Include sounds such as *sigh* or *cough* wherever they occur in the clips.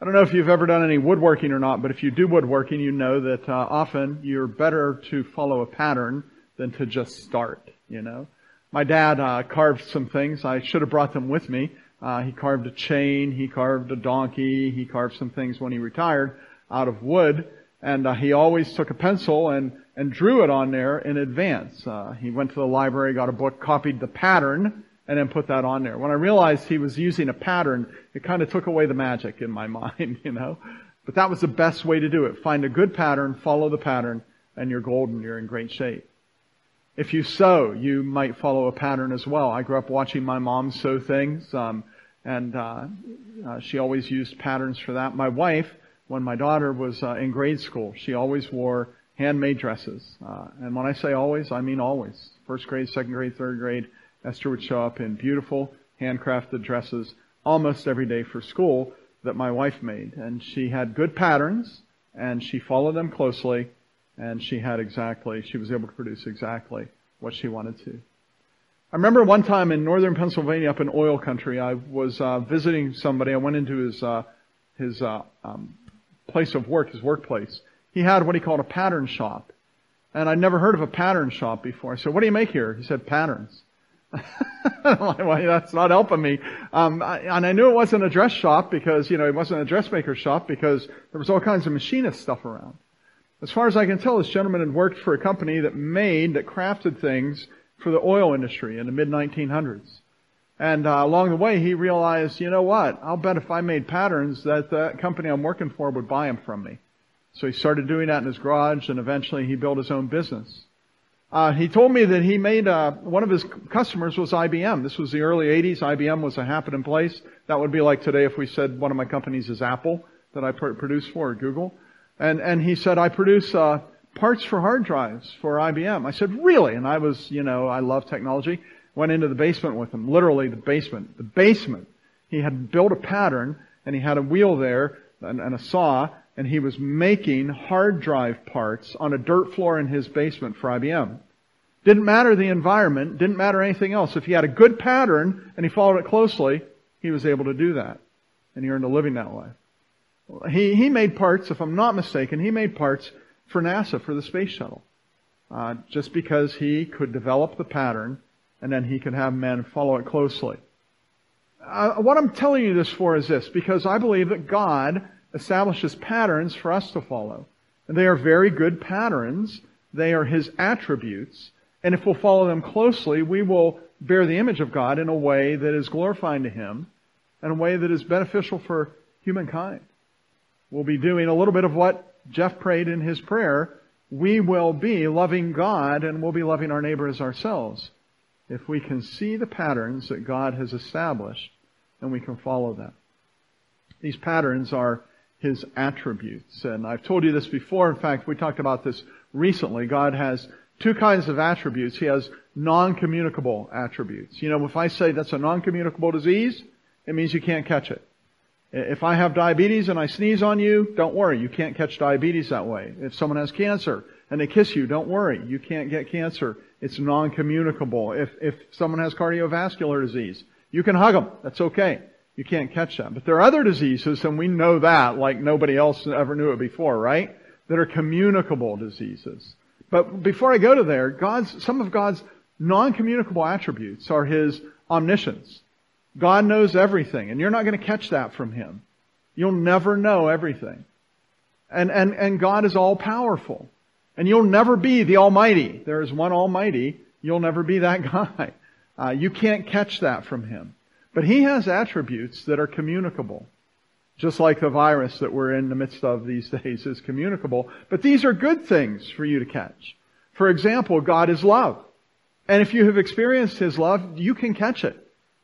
I don't know if you've ever done any woodworking or not, but if you do woodworking, you know that uh, often you're better to follow a pattern than to just start, you know. My dad uh, carved some things. I should have brought them with me. Uh, he carved a chain, he carved a donkey, he carved some things when he retired out of wood, and uh, he always took a pencil and, and drew it on there in advance. Uh, he went to the library, got a book, copied the pattern, and then put that on there. When I realized he was using a pattern, it kind of took away the magic in my *laughs* mind, you know. But that was the best way to do it. Find a good pattern, follow the pattern, and you're golden. You're in great shape. If you sew, you might follow a pattern as well. I grew up watching my mom sew things, um, and uh, uh, she always used patterns for that. My wife, when my daughter was uh, in grade school, she always wore handmade dresses. Uh, and when I say always, I mean always. First grade, second grade, third grade, Esther would show up in beautiful handcrafted dresses almost every day for school that my wife made. And she had good patterns and she followed them closely and she had exactly, she was able to produce exactly what she wanted to. I remember one time in northern Pennsylvania up in oil country, I was uh, visiting somebody. I went into his, uh, his uh, um, place of work, his workplace. He had what he called a pattern shop. And I'd never heard of a pattern shop before. I said, what do you make here? He said, patterns. *laughs* well, that's not helping me. Um, I, and I knew it wasn't a dress shop because, you know, it wasn't a dressmaker shop because there was all kinds of machinist stuff around. As far as I can tell, this gentleman had worked for a company that made, that crafted things for the oil industry in the mid 1900s. And uh, along the way, he realized, you know what? I'll bet if I made patterns that the company I'm working for would buy them from me. So he started doing that in his garage, and eventually he built his own business. Uh, he told me that he made uh, one of his customers was IBM. This was the early '80s. IBM was a happening place. That would be like today if we said one of my companies is Apple that I produce for Google. And and he said I produce uh, parts for hard drives for IBM. I said really, and I was you know I love technology. Went into the basement with him, literally the basement. The basement. He had built a pattern and he had a wheel there and, and a saw and he was making hard drive parts on a dirt floor in his basement for IBM. Didn't matter the environment, didn't matter anything else. If he had a good pattern and he followed it closely, he was able to do that. And he earned a living that way. He, he made parts, if I'm not mistaken, he made parts for NASA, for the space shuttle. Uh, just because he could develop the pattern and then he could have men follow it closely. Uh, what I'm telling you this for is this, because I believe that God establishes patterns for us to follow. And they are very good patterns. They are His attributes. And if we'll follow them closely, we will bear the image of God in a way that is glorifying to Him and a way that is beneficial for humankind. We'll be doing a little bit of what Jeff prayed in his prayer. We will be loving God and we'll be loving our neighbor as ourselves if we can see the patterns that God has established and we can follow them. These patterns are his attributes. And I've told you this before. In fact, we talked about this recently. God has two kinds of attributes. He has non-communicable attributes. You know, if I say that's a non-communicable disease, it means you can't catch it. If I have diabetes and I sneeze on you, don't worry, you can't catch diabetes that way. If someone has cancer and they kiss you, don't worry, you can't get cancer. It's non-communicable. If, if someone has cardiovascular disease, you can hug them. That's okay. You can't catch that. But there are other diseases, and we know that like nobody else ever knew it before, right? That are communicable diseases. But before I go to there, God's, some of God's non-communicable attributes are His omniscience. God knows everything, and you're not going to catch that from Him. You'll never know everything. And, and, and God is all powerful. And you'll never be the Almighty. There is one Almighty. You'll never be that *laughs* guy. Uh, you can't catch that from Him. But he has attributes that are communicable. Just like the virus that we're in the midst of these *laughs* days is communicable. But these are good things for you to catch. For example, God is love. And if you have experienced His love, you can catch it.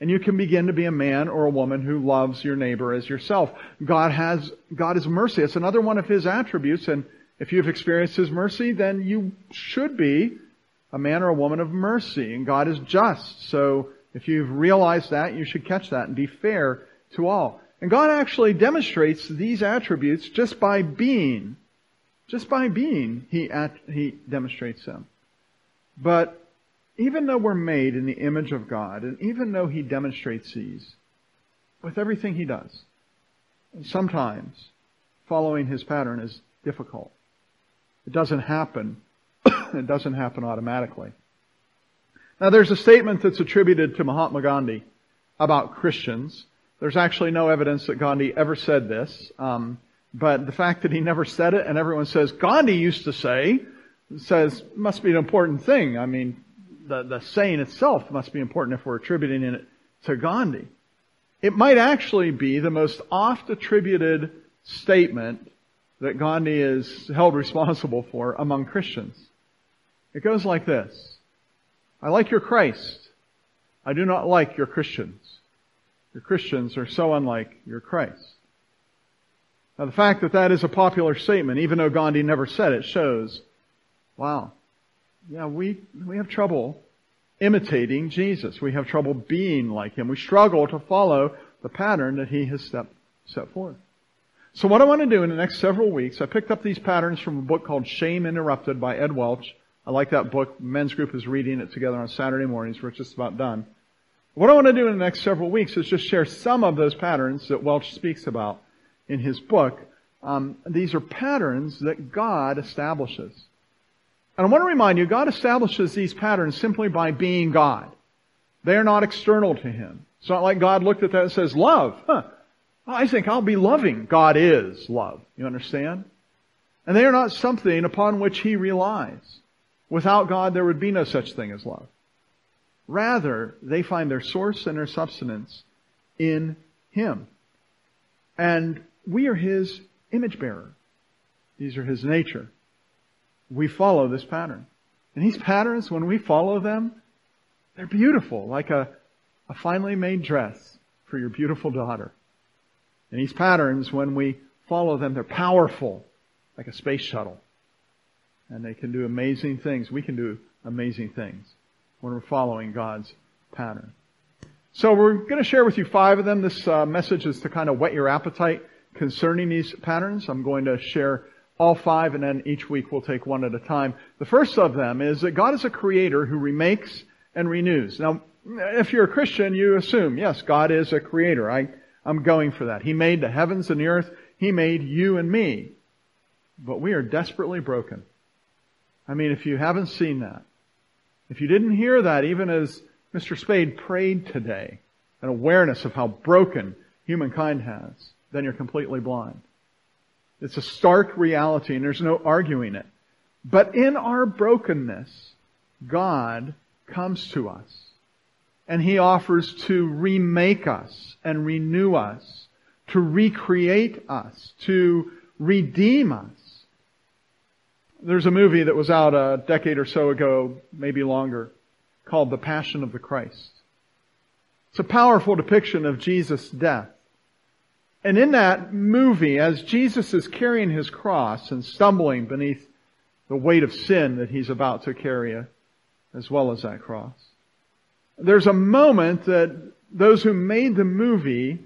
And you can begin to be a man or a woman who loves your neighbor as yourself. God has, God is mercy. It's another one of His attributes. And if you've experienced His mercy, then you should be a man or a woman of mercy. And God is just. So if you've realized that, you should catch that and be fair to all. And God actually demonstrates these attributes just by being. Just by being, He, at, he demonstrates them. But even though we're made in the image of God, and even though He demonstrates these, with everything He does, sometimes following his pattern is difficult. It doesn't happen. *coughs* it doesn't happen automatically. Now there's a statement that's attributed to Mahatma Gandhi about Christians. There's actually no evidence that Gandhi ever said this, um, but the fact that he never said it and everyone says Gandhi used to say, says must be an important thing. I mean, the, the saying itself must be important if we're attributing it to Gandhi. It might actually be the most oft attributed statement that Gandhi is held responsible for among Christians. It goes like this. I like your Christ. I do not like your Christians. Your Christians are so unlike your Christ. Now the fact that that is a popular statement, even though Gandhi never said it, shows, wow, yeah, we, we have trouble imitating Jesus. We have trouble being like Him. We struggle to follow the pattern that He has set, set forth. So what I want to do in the next several weeks, I picked up these patterns from a book called Shame Interrupted by Ed Welch. I like that book. Men's group is reading it together on Saturday mornings. We're just about done. What I want to do in the next several weeks is just share some of those patterns that Welch speaks about in his book. Um, these are patterns that God establishes. And I want to remind you, God establishes these patterns simply by being God. They are not external to Him. It's not like God looked at that and says, love. Huh. I think I'll be loving. God is love. You understand? And they are not something upon which He relies. Without God, there would be no such thing as love. Rather, they find their source and their substance in Him. And we are His image bearer. These are His nature. We follow this pattern. And these patterns, when we follow them, they're beautiful, like a, a finely made dress for your beautiful daughter. And these patterns, when we follow them, they're powerful, like a space shuttle. And they can do amazing things. We can do amazing things when we're following God's pattern. So we're going to share with you five of them. This uh, message is to kind of whet your appetite concerning these patterns. I'm going to share all five and then each week we'll take one at a time. The first of them is that God is a creator who remakes and renews. Now, if you're a Christian, you assume, yes, God is a creator. I, I'm going for that. He made the heavens and the earth. He made you and me. But we are desperately broken. I mean, if you haven't seen that, if you didn't hear that, even as Mr. Spade prayed today, an awareness of how broken humankind has, then you're completely blind. It's a stark reality and there's no arguing it. But in our brokenness, God comes to us and He offers to remake us and renew us, to recreate us, to redeem us. There's a movie that was out a decade or so ago, maybe longer, called The Passion of the Christ. It's a powerful depiction of Jesus' death. And in that movie, as Jesus is carrying his cross and stumbling beneath the weight of sin that he's about to carry, uh, as well as that cross, there's a moment that those who made the movie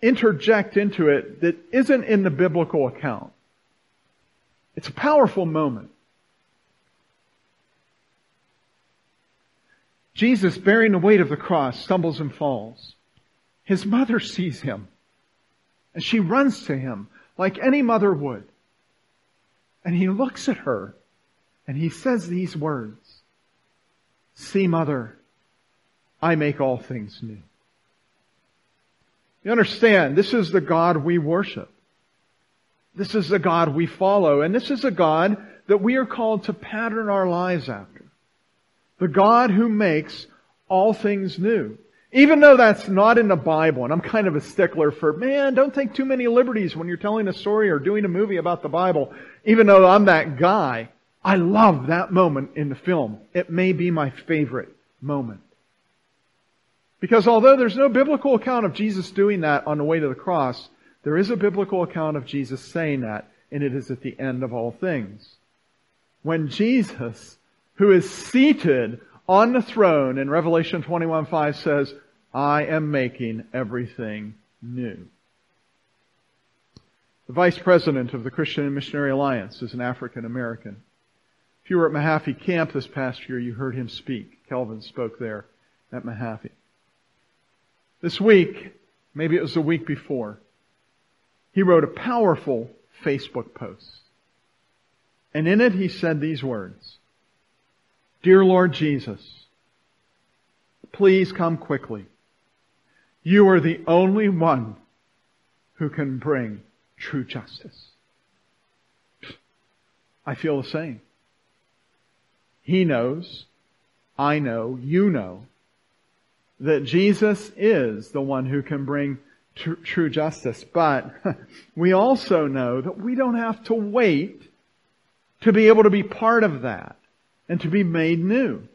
interject into it that isn't in the biblical account. It's a powerful moment. Jesus, bearing the weight of the cross, stumbles and falls. His mother sees him. And she runs to him like any mother would. And he looks at her and he says these words. See, mother, I make all things new. You understand, this is the God we worship. This is the God we follow. And this is a God that we are called to pattern our lives after. The God who makes all things new. Even though that's not in the Bible, and I'm kind of a stickler for, man, don't take too many liberties when you're telling a story or doing a movie about the Bible. Even though I'm that guy, I love that moment in the film. It may be my favorite moment. Because although there's no biblical account of Jesus doing that on the way to the cross, there is a biblical account of Jesus saying that, and it is at the end of all things. When Jesus, who is seated on the throne in Revelation 21:5 says, I am making everything new. The vice president of the Christian and Missionary Alliance is an African American. If you were at Mahaffey Camp this past year, you heard him speak. Kelvin spoke there at Mahaffey. This week, maybe it was the week before, he wrote a powerful Facebook post. And in it he said these words, Dear Lord Jesus, please come quickly. You are the only one who can bring true justice. I feel the same. He knows, I know, you know, that Jesus is the one who can bring tr- true justice. But *laughs* we also know that we don't have to wait to be able to be part of that and to be made new.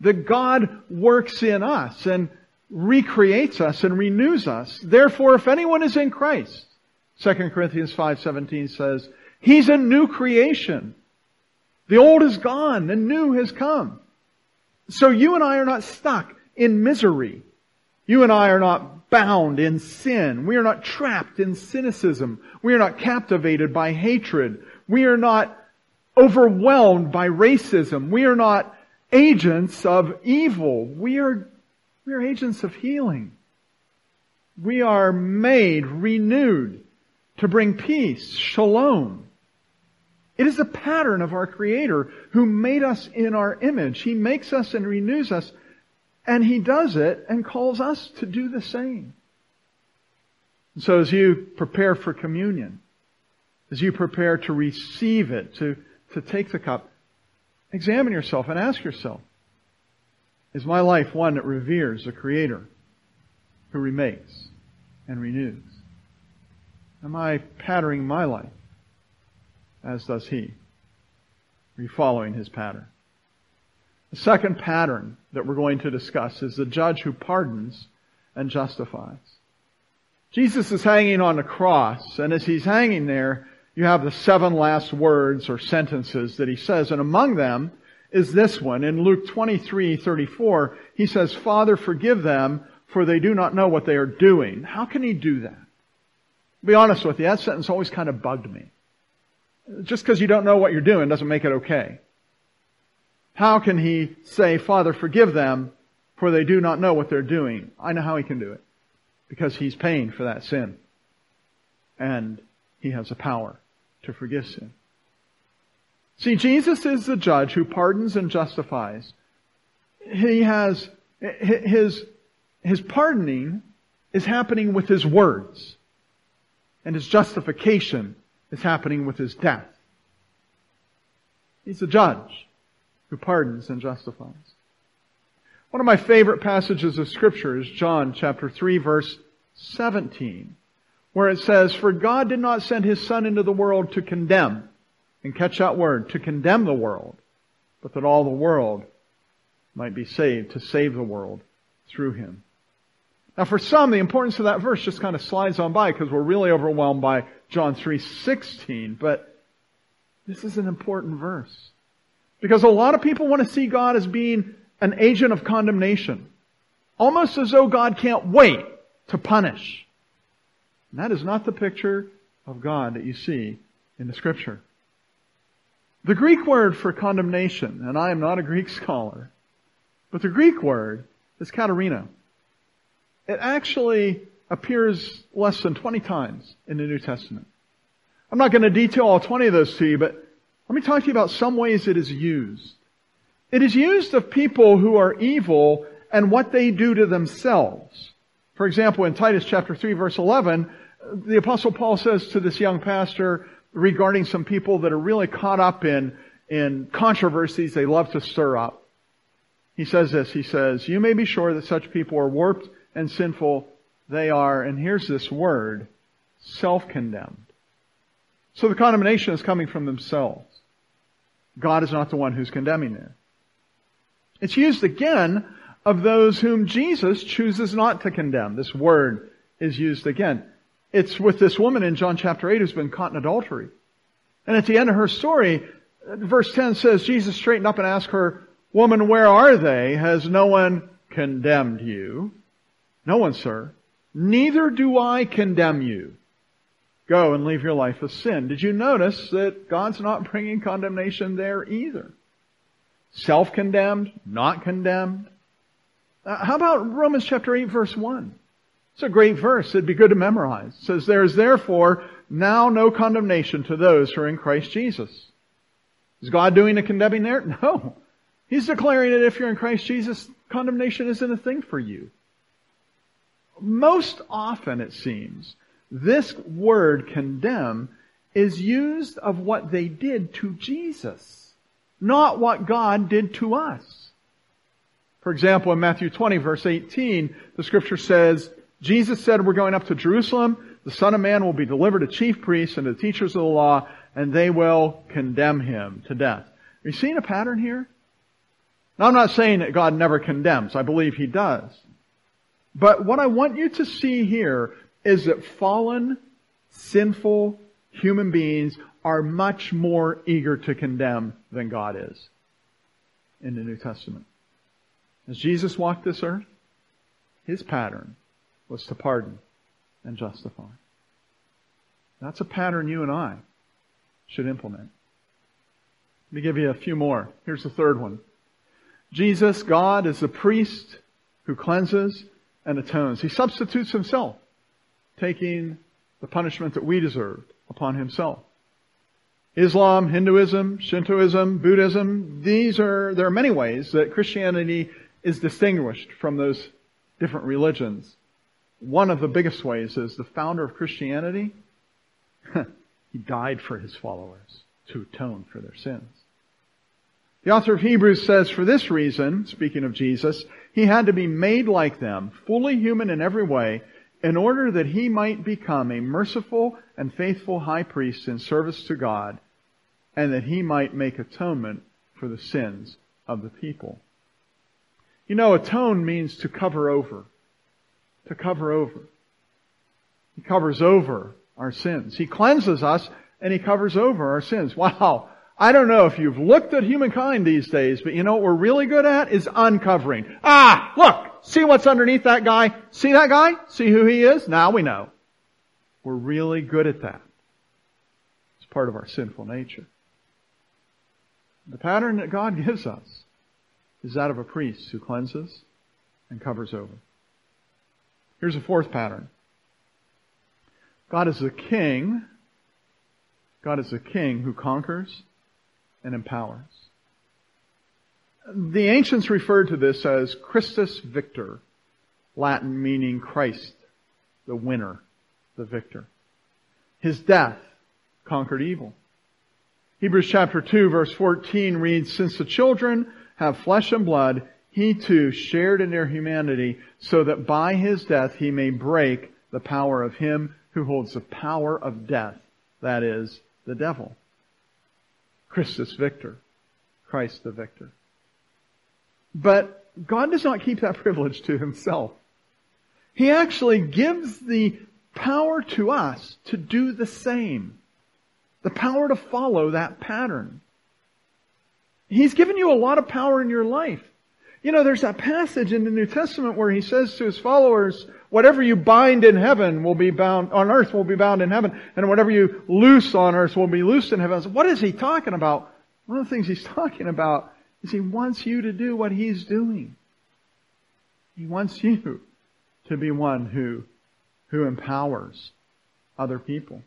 That God works in us and recreates us and renews us. Therefore, if anyone is in Christ, 2 Corinthians 5:17 says, He's a new creation. The old is gone and new has come. So you and I are not stuck in misery. You and I are not bound in sin. We are not trapped in cynicism. We are not captivated by hatred. We are not overwhelmed by racism. We are not agents of evil. We are, we are agents of healing. We are made, renewed to bring peace, shalom, it is a pattern of our Creator who made us in our image. He makes us and renews us, and He does it and calls us to do the same. So as you prepare for communion, as you prepare to receive it, to, to take the cup, examine yourself and ask yourself, is my life one that reveres the Creator who remakes and renews? Am I patterning my life as does he. Are you following his pattern? The second pattern that we're going to discuss is the judge who pardons and justifies. Jesus is hanging on the cross, and as he's hanging there, you have the seven last words or sentences that he says, and among them is this one. In Luke 23, 34, he says, Father, forgive them, for they do not know what they are doing. How can he do that? Be honest with you, that sentence always kind of bugged me. Just because you don't know what you're doing doesn't make it okay. How can he say, Father, forgive them, for they do not know what they're doing? I know how he can do it. Because he's paying for that sin. And he has a power to forgive sin. See, Jesus is the judge who pardons and justifies. He has, his, his pardoning is happening with his words. And his justification is happening with his death. He's a judge who pardons and justifies. One of my favorite passages of scripture is John chapter 3 verse 17, where it says, For God did not send his son into the world to condemn, and catch that word, to condemn the world, but that all the world might be saved, to save the world through him. Now for some, the importance of that verse just kind of slides on by because we're really overwhelmed by John 3.16, but this is an important verse. Because a lot of people want to see God as being an agent of condemnation. Almost as though God can't wait to punish. And that is not the picture of God that you see in the scripture. The Greek word for condemnation, and I am not a Greek *laughs* scholar, but the Greek word is katakrima. It actually appears less than 20 times in the New Testament. I'm not going to detail all 20 of those to you, but let me talk to you about some ways it is used. It is used of people who are evil and what they do to themselves. For example, in Titus chapter 3 verse 11, the apostle Paul says to this young pastor regarding some people that are really caught up in, in controversies they love to stir up. He says this, he says, you may be sure that such people are warped and sinful, they are, and here's this word, self-condemned. So the condemnation is coming from themselves. God is not the one who's condemning there. It's used again of those whom Jesus chooses not to condemn. This word is used again. It's with this woman in John chapter 8 who's been caught in adultery. And at the end of her story, verse 10 says, Jesus straightened up and asked her, Woman, where are they? Has no one condemned you? No one, sir. Neither do I condemn you. Go and leave your life of sin. Did you notice that God's not bringing condemnation there either? Self-condemned, not condemned. Uh, how about Romans chapter 8 verse 1? It's a great verse. It'd be good to memorize. It says, There is therefore now no condemnation to those who are in Christ Jesus. Is God doing the condemning there? *laughs* No. He's declaring that if you're in Christ Jesus, condemnation isn't a thing for you. Most often, it seems, this word condemn is used of what they did to Jesus, not what God did to us. For example, in Matthew 20 verse 18, the scripture says, Jesus said, we're going up to Jerusalem. The Son of Man will be delivered to chief priests and the teachers of the law, and they will condemn him to death. Are you seeing a pattern here? Now I'm not saying that God never condemns. I believe He does. But what I want you to see here is that fallen, sinful human beings are much more eager to condemn than God is in the New Testament. As Jesus walked this earth, His pattern was to pardon and justify. That's a pattern you and I should implement. Let me give you a few more. Here's the third one. Jesus, God, is the priest who cleanses and atones. He substitutes himself, taking the punishment that we deserved upon himself. Islam, Hinduism, Shintoism, Buddhism, these are, there are many ways that Christianity is distinguished from those different religions. One of the biggest ways is the founder of Christianity, *laughs* he died for his followers to atone for their sins. The author of Hebrews says, for this reason, speaking of Jesus, he had to be made like them, fully human in every way, in order that he might become a merciful and faithful high priest in service to God, and that he might make atonement for the sins of the people. You know, atone means to cover over. To cover over. He covers over our sins. He cleanses us and he covers over our sins. Wow. I don't know if you've looked at humankind these days, but you know what we're really good at is uncovering. Ah, look, see what's underneath that guy? See that guy? See who he is? Now we know. We're really good at that. It's part of our sinful nature. The pattern that God gives us is that of a priest who cleanses and covers over. Here's a fourth pattern. God is a king. God is a king who conquers and empowers. The ancients referred to this as Christus Victor, Latin meaning Christ, the winner, the victor. His death conquered evil. Hebrews chapter 2 verse 14 reads, Since the children have flesh and blood, he too shared in their humanity so that by his death he may break the power of him who holds the power of death, that is, the devil. Christus Victor. Christ the victor. But God does not keep that *laughs* privilege to himself. He actually gives the power to us to do the same. The power to follow that pattern. He's given you a lot of power in your life. You know, there's that passage in the New Testament where he says to his followers, whatever you bind in heaven will be bound, on earth will be bound in heaven, and whatever you loose on earth will be loosed in heaven. What is he talking about? One of the things he's *laughs* talking about he wants you to do what he's doing. He wants you to be one who, who empowers other people.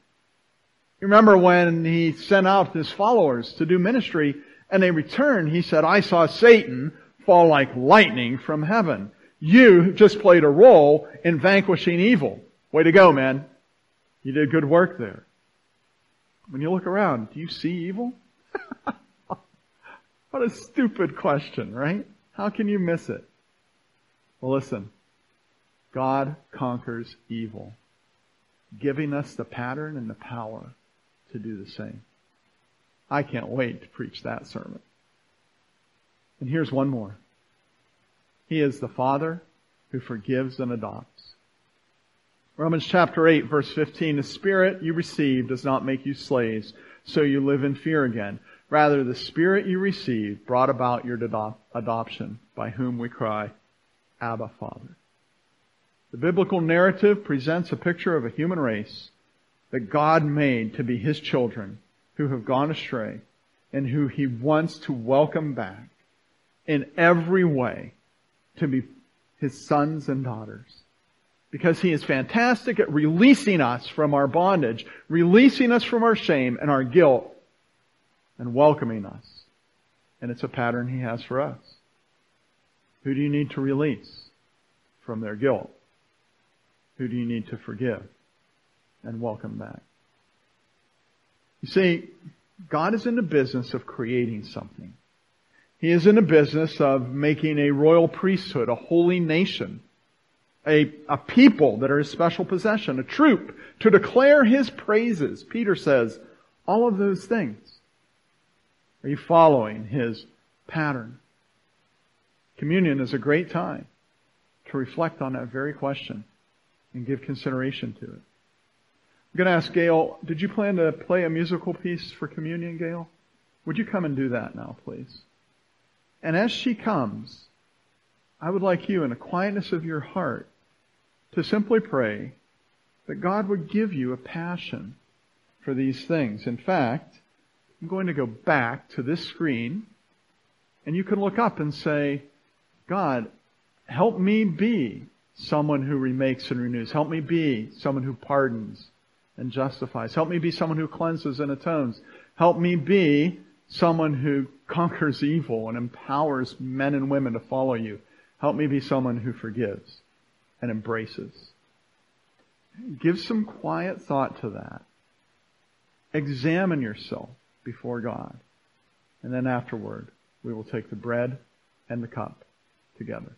You remember when he sent out his followers to do ministry and they returned, he said, I saw Satan fall like lightning from heaven. You just played a role in vanquishing evil. Way to go, man. You did good work there. When you look around, do you see evil? *laughs* what a stupid question, right? How can you miss it? Well, listen. God conquers evil, giving us the pattern and the power to do the same. I can't wait to preach that sermon. And here's one more. He is the Father who forgives and adopts. Romans chapter 8 verse 15, the Spirit you received does not make you slaves, so you live in fear again. Rather, the Spirit you received brought about your adoption, by whom we cry, Abba, Father. The biblical narrative presents a picture of a human race that God made to be His children who have gone astray and who He wants to welcome back in every way to be his sons and daughters because He is fantastic at releasing us from our bondage, releasing us from our shame and our guilt, and welcoming us. And it's a pattern He has for us. Who do you need to release from their guilt? Who do you need to forgive and welcome back? You see, God is in the business of creating something. He is in the business of making a royal priesthood, a holy nation, a, a people that are his special possession, a troop to declare his praises. Peter says, all of those things. Are you following his pattern? Communion is a great time to reflect on that very question and give consideration to it. I'm going to ask Gail, did you plan to play a musical piece for communion, Gail? Would you come and do that now, please? And as she comes, I would like you in the quietness of your heart to simply pray that God would give you a passion for these things. In fact, I'm going to go back to this screen and you can look up and say, God, help me be someone who remakes and renews. Help me be someone who pardons and justifies. Help me be someone who cleanses and atones. Help me be someone who conquers evil and empowers men and women to follow you. Help me be someone who forgives and embraces. Give some quiet thought to that. Examine yourself before God. And then afterward, we will take the bread and the cup together.